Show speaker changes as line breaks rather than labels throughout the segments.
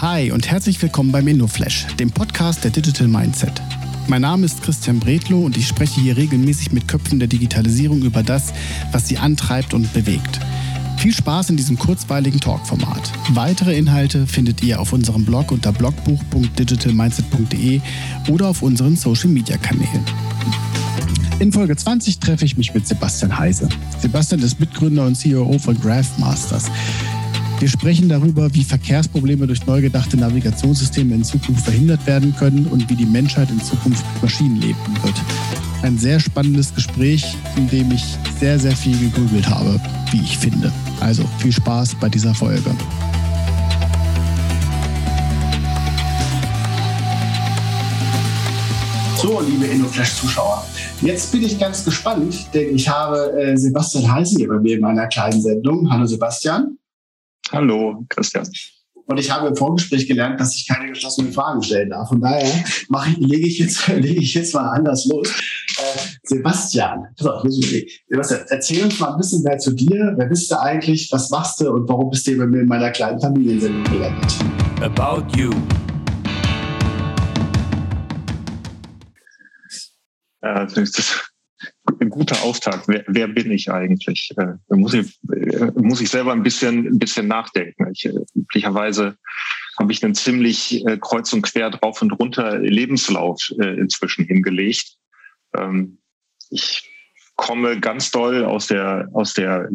Hi und herzlich willkommen beim InnoFlash, dem Podcast der Digital Mindset. Mein Name ist Christian Bredlow und ich spreche hier regelmäßig mit Köpfen der Digitalisierung über das, was sie antreibt und bewegt. Viel Spaß in diesem kurzweiligen Talkformat. Weitere Inhalte findet ihr auf unserem Blog unter blogbuch.digitalmindset.de oder auf unseren Social Media Kanälen. In Folge 20 treffe ich mich mit Sebastian Heise. Sebastian ist Mitgründer und CEO von Graphmasters. Wir sprechen darüber, wie Verkehrsprobleme durch neu gedachte Navigationssysteme in Zukunft verhindert werden können und wie die Menschheit in Zukunft Maschinen leben wird. Ein sehr spannendes Gespräch, in dem ich sehr, sehr viel gegrübelt habe, wie ich finde. Also viel Spaß bei dieser Folge. So, liebe InnoFlash-Zuschauer, jetzt bin ich ganz gespannt, denn ich habe äh, Sebastian Heisen hier bei mir in meiner kleinen Sendung. Hallo Sebastian.
Hallo, Christian.
Und ich habe im Vorgespräch gelernt, dass ich keine geschlossenen Fragen stellen darf. Von daher mache ich, lege, ich jetzt, lege ich jetzt mal anders los. Äh, Sebastian, Sebastian, erzähl uns mal ein bisschen mehr zu dir. Wer bist du eigentlich? Was machst du? Und warum bist du bei mir in meiner kleinen Familiensendung gelandet? About You.
Äh, das ein guter Auftakt. Wer, wer bin ich eigentlich? Äh, da muss ich, äh, muss ich selber ein bisschen, ein bisschen nachdenken. Ich, äh, üblicherweise habe ich einen ziemlich äh, kreuz und quer drauf und runter Lebenslauf äh, inzwischen hingelegt. Ähm, ich komme ganz doll aus der aus der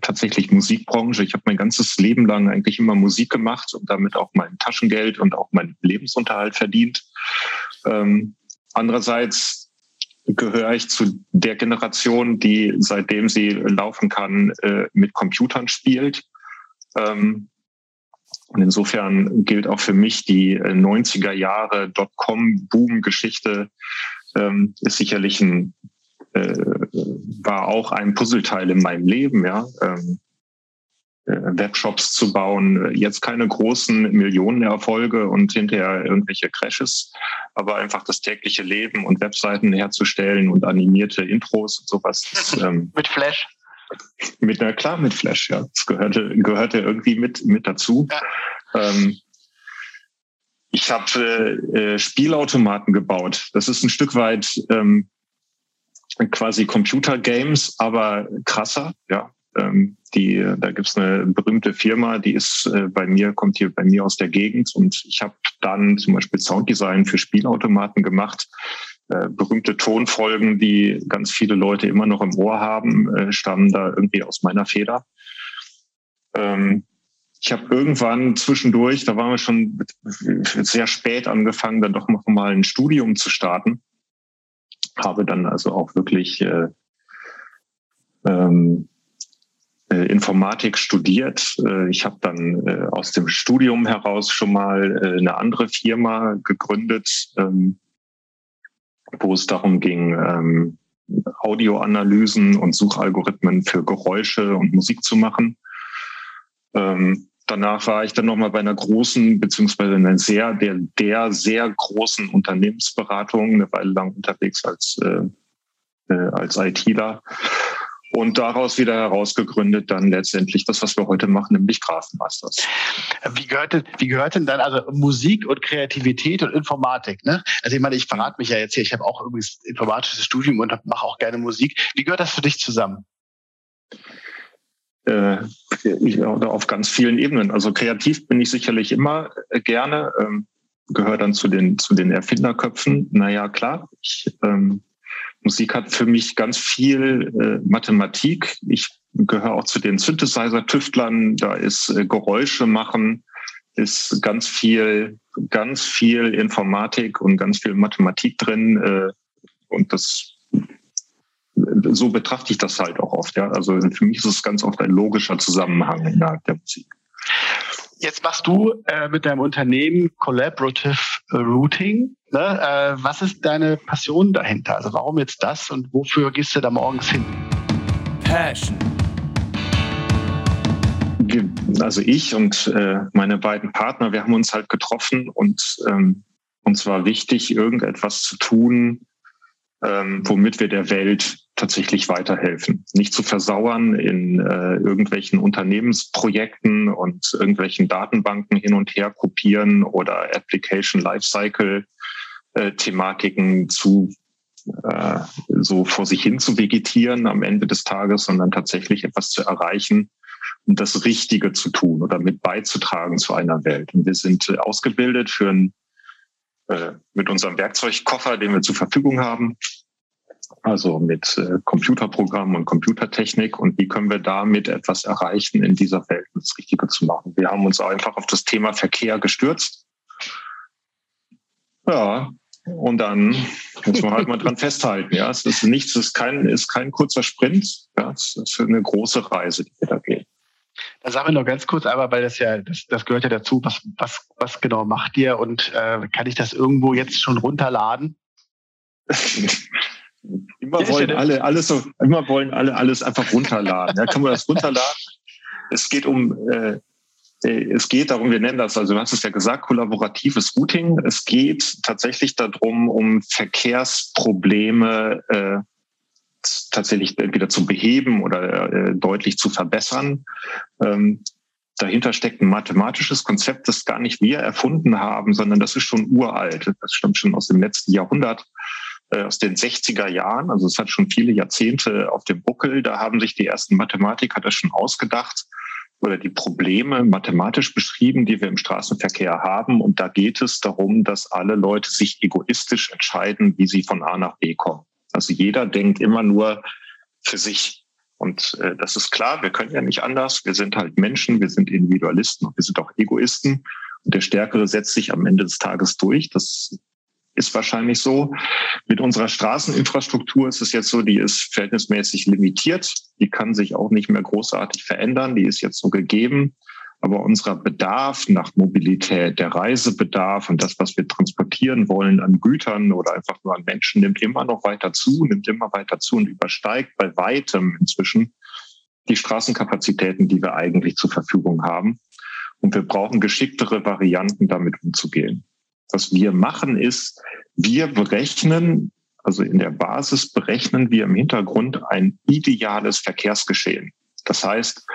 tatsächlich Musikbranche. Ich habe mein ganzes Leben lang eigentlich immer Musik gemacht und damit auch mein Taschengeld und auch meinen Lebensunterhalt verdient. Ähm, andererseits gehöre ich zu der Generation, die seitdem sie laufen kann, äh, mit Computern spielt. Ähm, und insofern gilt auch für mich die 90er äh, Jahre Dotcom-Boom-Geschichte ähm, ist sicherlich ein, äh, war auch ein Puzzleteil in meinem Leben, ja. Ähm, äh, Webshops zu bauen. Jetzt keine großen Millionenerfolge und hinterher irgendwelche Crashes, aber einfach das tägliche Leben und Webseiten herzustellen und animierte Intros und sowas.
Ähm, mit Flash.
Mit, na klar, mit Flash, ja. Das gehörte, gehörte irgendwie mit, mit dazu. Ja. Ähm, ich habe äh, Spielautomaten gebaut. Das ist ein Stück weit ähm, quasi Computer-Games, aber krasser, ja. Ähm, die, da gibt's eine berühmte Firma, die ist äh, bei mir, kommt hier bei mir aus der Gegend und ich habe dann zum Beispiel Sounddesign für Spielautomaten gemacht. Äh, berühmte Tonfolgen, die ganz viele Leute immer noch im Ohr haben, äh, stammen da irgendwie aus meiner Feder. Ähm, ich habe irgendwann zwischendurch, da waren wir schon sehr spät angefangen, dann doch noch mal ein Studium zu starten. Habe dann also auch wirklich äh, ähm, äh, Informatik studiert. Äh, ich habe dann äh, aus dem Studium heraus schon mal äh, eine andere Firma gegründet, ähm, wo es darum ging, ähm, Audioanalysen und Suchalgorithmen für Geräusche und Musik zu machen. Ähm, danach war ich dann nochmal bei einer großen, beziehungsweise einer sehr, der, der sehr großen Unternehmensberatung, eine Weile lang unterwegs als, äh, äh als ITler und daraus wieder herausgegründet dann letztendlich das, was wir heute machen, nämlich Grafenmasters.
Wie gehört denn, wie gehört denn dann also Musik und Kreativität und Informatik? Ne? Also ich meine, ich verrate mich ja jetzt hier, ich habe auch irgendwie informatisches Studium und mache auch gerne Musik. Wie gehört das für dich zusammen?
Äh, auf ganz vielen Ebenen. Also kreativ bin ich sicherlich immer äh, gerne, ähm, gehört dann zu den, zu den Erfinderköpfen. Naja, klar, ich ähm, Musik hat für mich ganz viel äh, Mathematik. Ich gehöre auch zu den Synthesizer-Tüftlern. Da ist äh, Geräusche machen, ist ganz viel, ganz viel Informatik und ganz viel Mathematik drin. Äh, und das so betrachte ich das halt auch oft. Ja. Also für mich ist es ganz oft ein logischer Zusammenhang innerhalb der Musik.
Jetzt machst du äh, mit deinem Unternehmen Collaborative Routing. Ne? Äh, was ist deine Passion dahinter? Also warum jetzt das und wofür gehst du da morgens hin? Passion.
Also ich und äh, meine beiden Partner, wir haben uns halt getroffen und ähm, uns war wichtig, irgendetwas zu tun, ähm, womit wir der Welt tatsächlich weiterhelfen. Nicht zu versauern in äh, irgendwelchen Unternehmensprojekten und irgendwelchen Datenbanken hin und her kopieren oder Application Lifecycle äh, Thematiken zu äh, so vor sich hin zu vegetieren am Ende des Tages, sondern tatsächlich etwas zu erreichen und das Richtige zu tun oder mit beizutragen zu einer Welt. Und wir sind äh, ausgebildet für ein, äh, mit unserem Werkzeugkoffer, den wir zur Verfügung haben, also mit äh, Computerprogrammen und Computertechnik und wie können wir damit etwas erreichen, in dieser Welt das Richtige zu machen. Wir haben uns einfach auf das Thema Verkehr gestürzt. Ja, und dann muss man halt mal dran festhalten. Ja, es ist nichts, es ist kein, ist kein kurzer Sprint. Ja, es ist eine große Reise, die wir da gehen.
Dann sag mir noch ganz kurz, aber weil das ja, das, das gehört ja dazu, was, was, was genau macht ihr und äh, kann ich das irgendwo jetzt schon runterladen?
immer wollen alle alles so, immer wollen alle alles einfach runterladen. Ja, kann man das runterladen? Es geht um äh, äh, es geht darum, wir nennen das, also du hast es ja gesagt, kollaboratives Routing. Es geht tatsächlich darum, um Verkehrsprobleme äh, tatsächlich entweder zu beheben oder äh, deutlich zu verbessern. Ähm, dahinter steckt ein mathematisches Konzept, das gar nicht wir erfunden haben, sondern das ist schon uralt. Das stammt schon aus dem letzten Jahrhundert, aus den 60er Jahren. Also es hat schon viele Jahrzehnte auf dem Buckel. Da haben sich die ersten Mathematiker das schon ausgedacht oder die Probleme mathematisch beschrieben, die wir im Straßenverkehr haben. Und da geht es darum, dass alle Leute sich egoistisch entscheiden, wie sie von A nach B kommen. Also jeder denkt immer nur für sich. Und äh, das ist klar, wir können ja nicht anders. Wir sind halt Menschen, wir sind Individualisten und wir sind auch Egoisten. Und der Stärkere setzt sich am Ende des Tages durch. Das ist wahrscheinlich so. Mit unserer Straßeninfrastruktur ist es jetzt so, die ist verhältnismäßig limitiert. Die kann sich auch nicht mehr großartig verändern. Die ist jetzt so gegeben. Aber unser Bedarf nach Mobilität, der Reisebedarf und das, was wir transportieren wollen an Gütern oder einfach nur an Menschen, nimmt immer noch weiter zu, nimmt immer weiter zu und übersteigt bei weitem inzwischen die Straßenkapazitäten, die wir eigentlich zur Verfügung haben. Und wir brauchen geschicktere Varianten, damit umzugehen. Was wir machen ist, wir berechnen, also in der Basis berechnen wir im Hintergrund ein ideales Verkehrsgeschehen. Das heißt,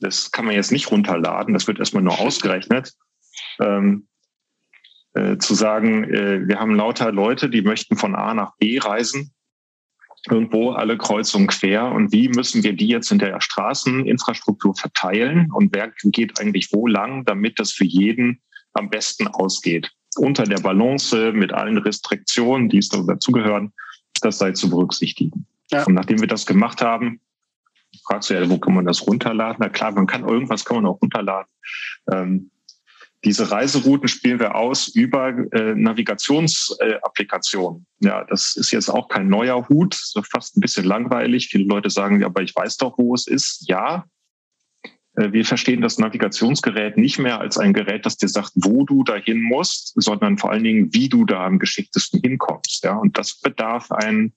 das kann man jetzt nicht runterladen, das wird erstmal nur ausgerechnet. Ähm, äh, zu sagen, äh, wir haben lauter Leute, die möchten von A nach B reisen, irgendwo alle kreuz und quer. Und wie müssen wir die jetzt in der Straßeninfrastruktur verteilen? Und wer geht eigentlich wo lang, damit das für jeden am besten ausgeht? Unter der Balance mit allen Restriktionen, die es dazugehören, das sei zu berücksichtigen. Ja. Und nachdem wir das gemacht haben, fragst du ja, wo kann man das runterladen? Na klar, man kann irgendwas kann man auch runterladen. Ähm, diese Reiserouten spielen wir aus über äh, Navigationsapplikationen. Äh, ja, das ist jetzt auch kein neuer Hut, so fast ein bisschen langweilig. Viele Leute sagen, ja, aber ich weiß doch, wo es ist. Ja, wir verstehen das Navigationsgerät nicht mehr als ein Gerät, das dir sagt, wo du dahin musst, sondern vor allen Dingen, wie du da am geschicktesten hinkommst. Ja, und das bedarf ein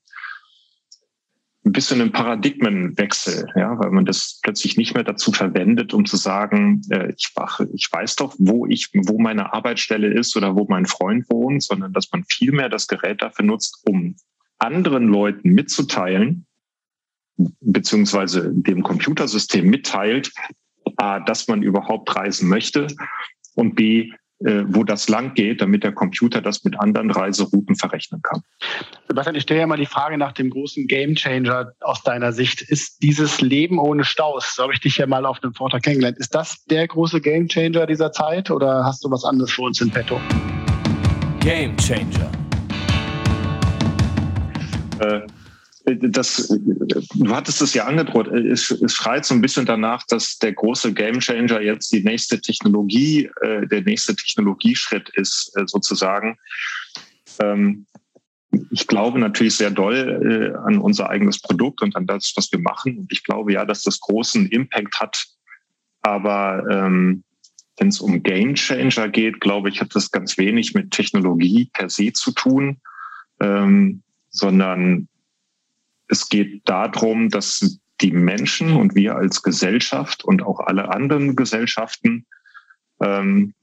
bisschen ein Paradigmenwechsel, ja, weil man das plötzlich nicht mehr dazu verwendet, um zu sagen, äh, ich, ich weiß doch, wo ich, wo meine Arbeitsstelle ist oder wo mein Freund wohnt, sondern dass man vielmehr das Gerät dafür nutzt, um anderen Leuten mitzuteilen, beziehungsweise dem Computersystem mitteilt, A, dass man überhaupt reisen möchte und B, äh, wo das lang geht, damit der Computer das mit anderen Reiserouten verrechnen kann.
Sebastian, ich stelle ja mal die Frage nach dem großen Gamechanger aus deiner Sicht. Ist dieses Leben ohne Staus, so habe ich dich ja mal auf einem Vortrag kennengelernt, ist das der große Gamechanger dieser Zeit oder hast du was anderes für uns in petto?
Gamechanger. Äh, das, du hattest es ja angedroht, es, es schreit so ein bisschen danach, dass der große Gamechanger jetzt die nächste Technologie, äh, der nächste Technologieschritt ist, äh, sozusagen. Ähm, ich glaube natürlich sehr doll äh, an unser eigenes Produkt und an das, was wir machen. Und ich glaube ja, dass das großen Impact hat. Aber ähm, wenn es um Gamechanger geht, glaube ich, hat das ganz wenig mit Technologie per se zu tun, ähm, sondern es geht darum, dass die Menschen und wir als Gesellschaft und auch alle anderen Gesellschaften, ähm,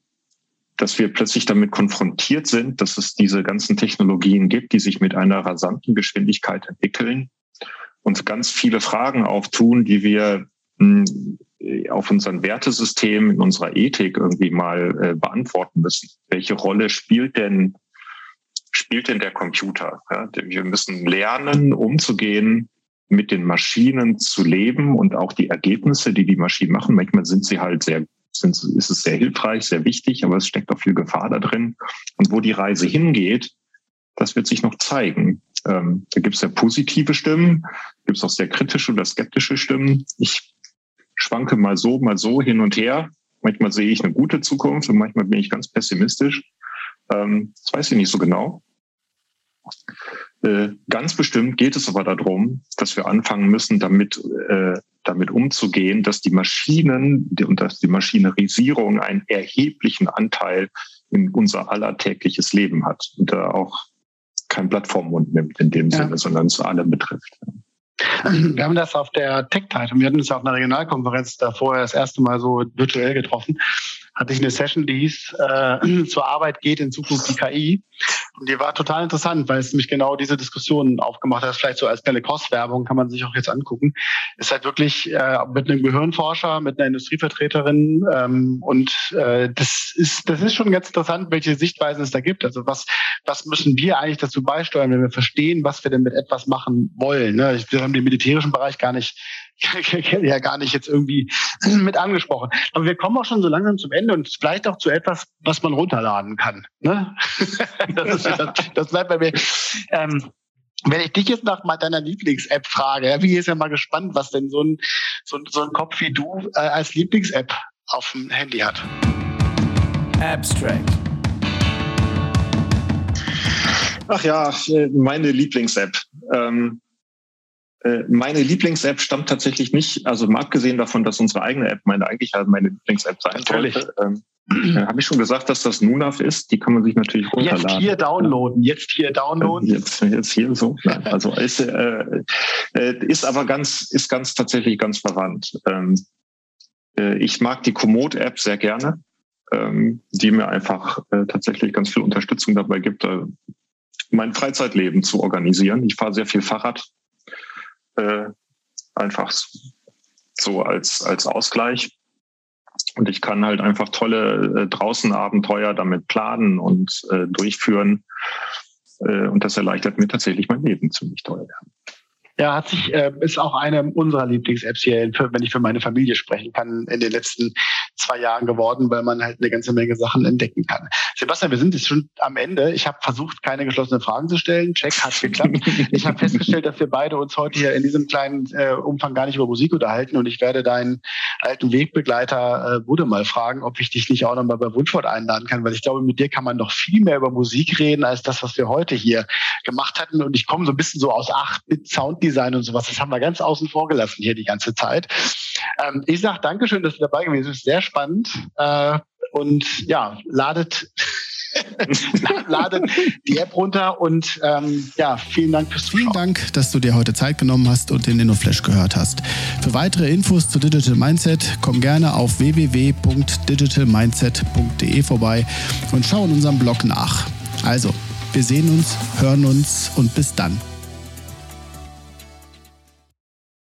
dass wir plötzlich damit konfrontiert sind, dass es diese ganzen Technologien gibt, die sich mit einer rasanten Geschwindigkeit entwickeln uns ganz viele Fragen auftun, die wir hm, auf unseren Wertesystem, in unserer Ethik irgendwie mal äh, beantworten müssen. Welche Rolle spielt denn, spielt denn der Computer? Ja, wir müssen lernen, umzugehen mit den Maschinen zu leben und auch die Ergebnisse, die die Maschinen machen. Manchmal sind sie halt sehr, sind, ist es sehr hilfreich, sehr wichtig, aber es steckt auch viel Gefahr da drin. Und wo die Reise hingeht, das wird sich noch zeigen. Ähm, da gibt es ja positive Stimmen, gibt es auch sehr kritische oder skeptische Stimmen. Ich schwanke mal so, mal so hin und her. Manchmal sehe ich eine gute Zukunft und manchmal bin ich ganz pessimistisch. Ähm, das weiß ich nicht so genau. Äh, ganz bestimmt geht es aber darum, dass wir anfangen müssen, damit, äh, damit umzugehen, dass die Maschinen und dass die Maschinerisierung einen erheblichen Anteil in unser allertägliches Leben hat und da auch kein Blatt vorm Mund nimmt in dem ja. Sinne, sondern es alle betrifft.
Wir haben das auf der Tech-Tide und wir hatten uns auf einer Regionalkonferenz da vorher das erste Mal so virtuell getroffen hatte ich eine Session, die hieß äh, Zur Arbeit geht in Zukunft die KI. Und die war total interessant, weil es nämlich genau diese Diskussion aufgemacht hat. Vielleicht so als kleine Kostwerbung kann man sich auch jetzt angucken. Ist halt wirklich äh, mit einem Gehirnforscher, mit einer Industrievertreterin ähm, und äh, das ist das ist schon ganz interessant, welche Sichtweisen es da gibt. Also was was müssen wir eigentlich dazu beisteuern, wenn wir verstehen, was wir denn mit etwas machen wollen? Ne? Wir haben den militärischen Bereich gar nicht ja gar nicht jetzt irgendwie mit angesprochen. Aber wir kommen auch schon so langsam zum Ende und vielleicht auch zu etwas, was man runterladen kann. Ne? das, ist, das, das bleibt bei mir. Ähm, wenn ich dich jetzt nach deiner Lieblings-App frage, bin ich jetzt ja mal gespannt, was denn so ein, so, so ein Kopf wie du äh, als Lieblings-App auf dem Handy hat.
Abstract. Ach ja, äh, meine Lieblings-App. Ähm, äh, meine Lieblings-App stammt tatsächlich nicht, also mal abgesehen davon, dass unsere eigene App meine eigentlich halt meine Lieblings-App sein
Natürlich. sollte. Ähm,
äh, Habe ich schon gesagt, dass das Nunav ist? Die kann man sich natürlich runterladen.
Jetzt hier downloaden, jetzt hier downloaden.
Jetzt, jetzt hier so. Nein, also ist, äh, äh, ist aber ganz, ist ganz tatsächlich ganz verwandt. Ähm, äh, ich mag die Komoot-App sehr gerne, ähm, die mir einfach äh, tatsächlich ganz viel Unterstützung dabei gibt, äh, mein Freizeitleben zu organisieren. Ich fahre sehr viel Fahrrad äh, einfach so als, als Ausgleich. Und ich kann halt einfach tolle äh, draußen Abenteuer damit planen und äh, durchführen. Äh, und das erleichtert mir tatsächlich mein Leben ziemlich toll.
Ja, hat sich, äh, ist auch eine unserer Lieblings-Apps hier, wenn ich für meine Familie sprechen kann, in den letzten zwei Jahren geworden, weil man halt eine ganze Menge Sachen entdecken kann. Sebastian, wir sind jetzt schon am Ende. Ich habe versucht, keine geschlossenen Fragen zu stellen. Check, hat geklappt. ich habe festgestellt, dass wir beide uns heute hier in diesem kleinen äh, Umfang gar nicht über Musik unterhalten und ich werde deinen alten Wegbegleiter äh, Bude mal fragen, ob ich dich nicht auch nochmal bei Wunschwort einladen kann, weil ich glaube, mit dir kann man noch viel mehr über Musik reden, als das, was wir heute hier gemacht hatten. Und ich komme so ein bisschen so aus 8-Bit-Sounddesign und sowas. Das haben wir ganz außen vor gelassen hier die ganze Zeit. Ähm, ich sage Dankeschön, dass du dabei gewesen bist. Sehr spannend. Äh, und ja, ladet, ladet die App runter und ähm, ja, vielen Dank fürs
Zuschauen. Vielen Dank, dass du dir heute Zeit genommen hast und den InnoFlash gehört hast. Für weitere Infos zu Digital Mindset komm gerne auf www.digitalmindset.de vorbei und schau in unserem Blog nach. Also, wir sehen uns, hören uns und bis dann.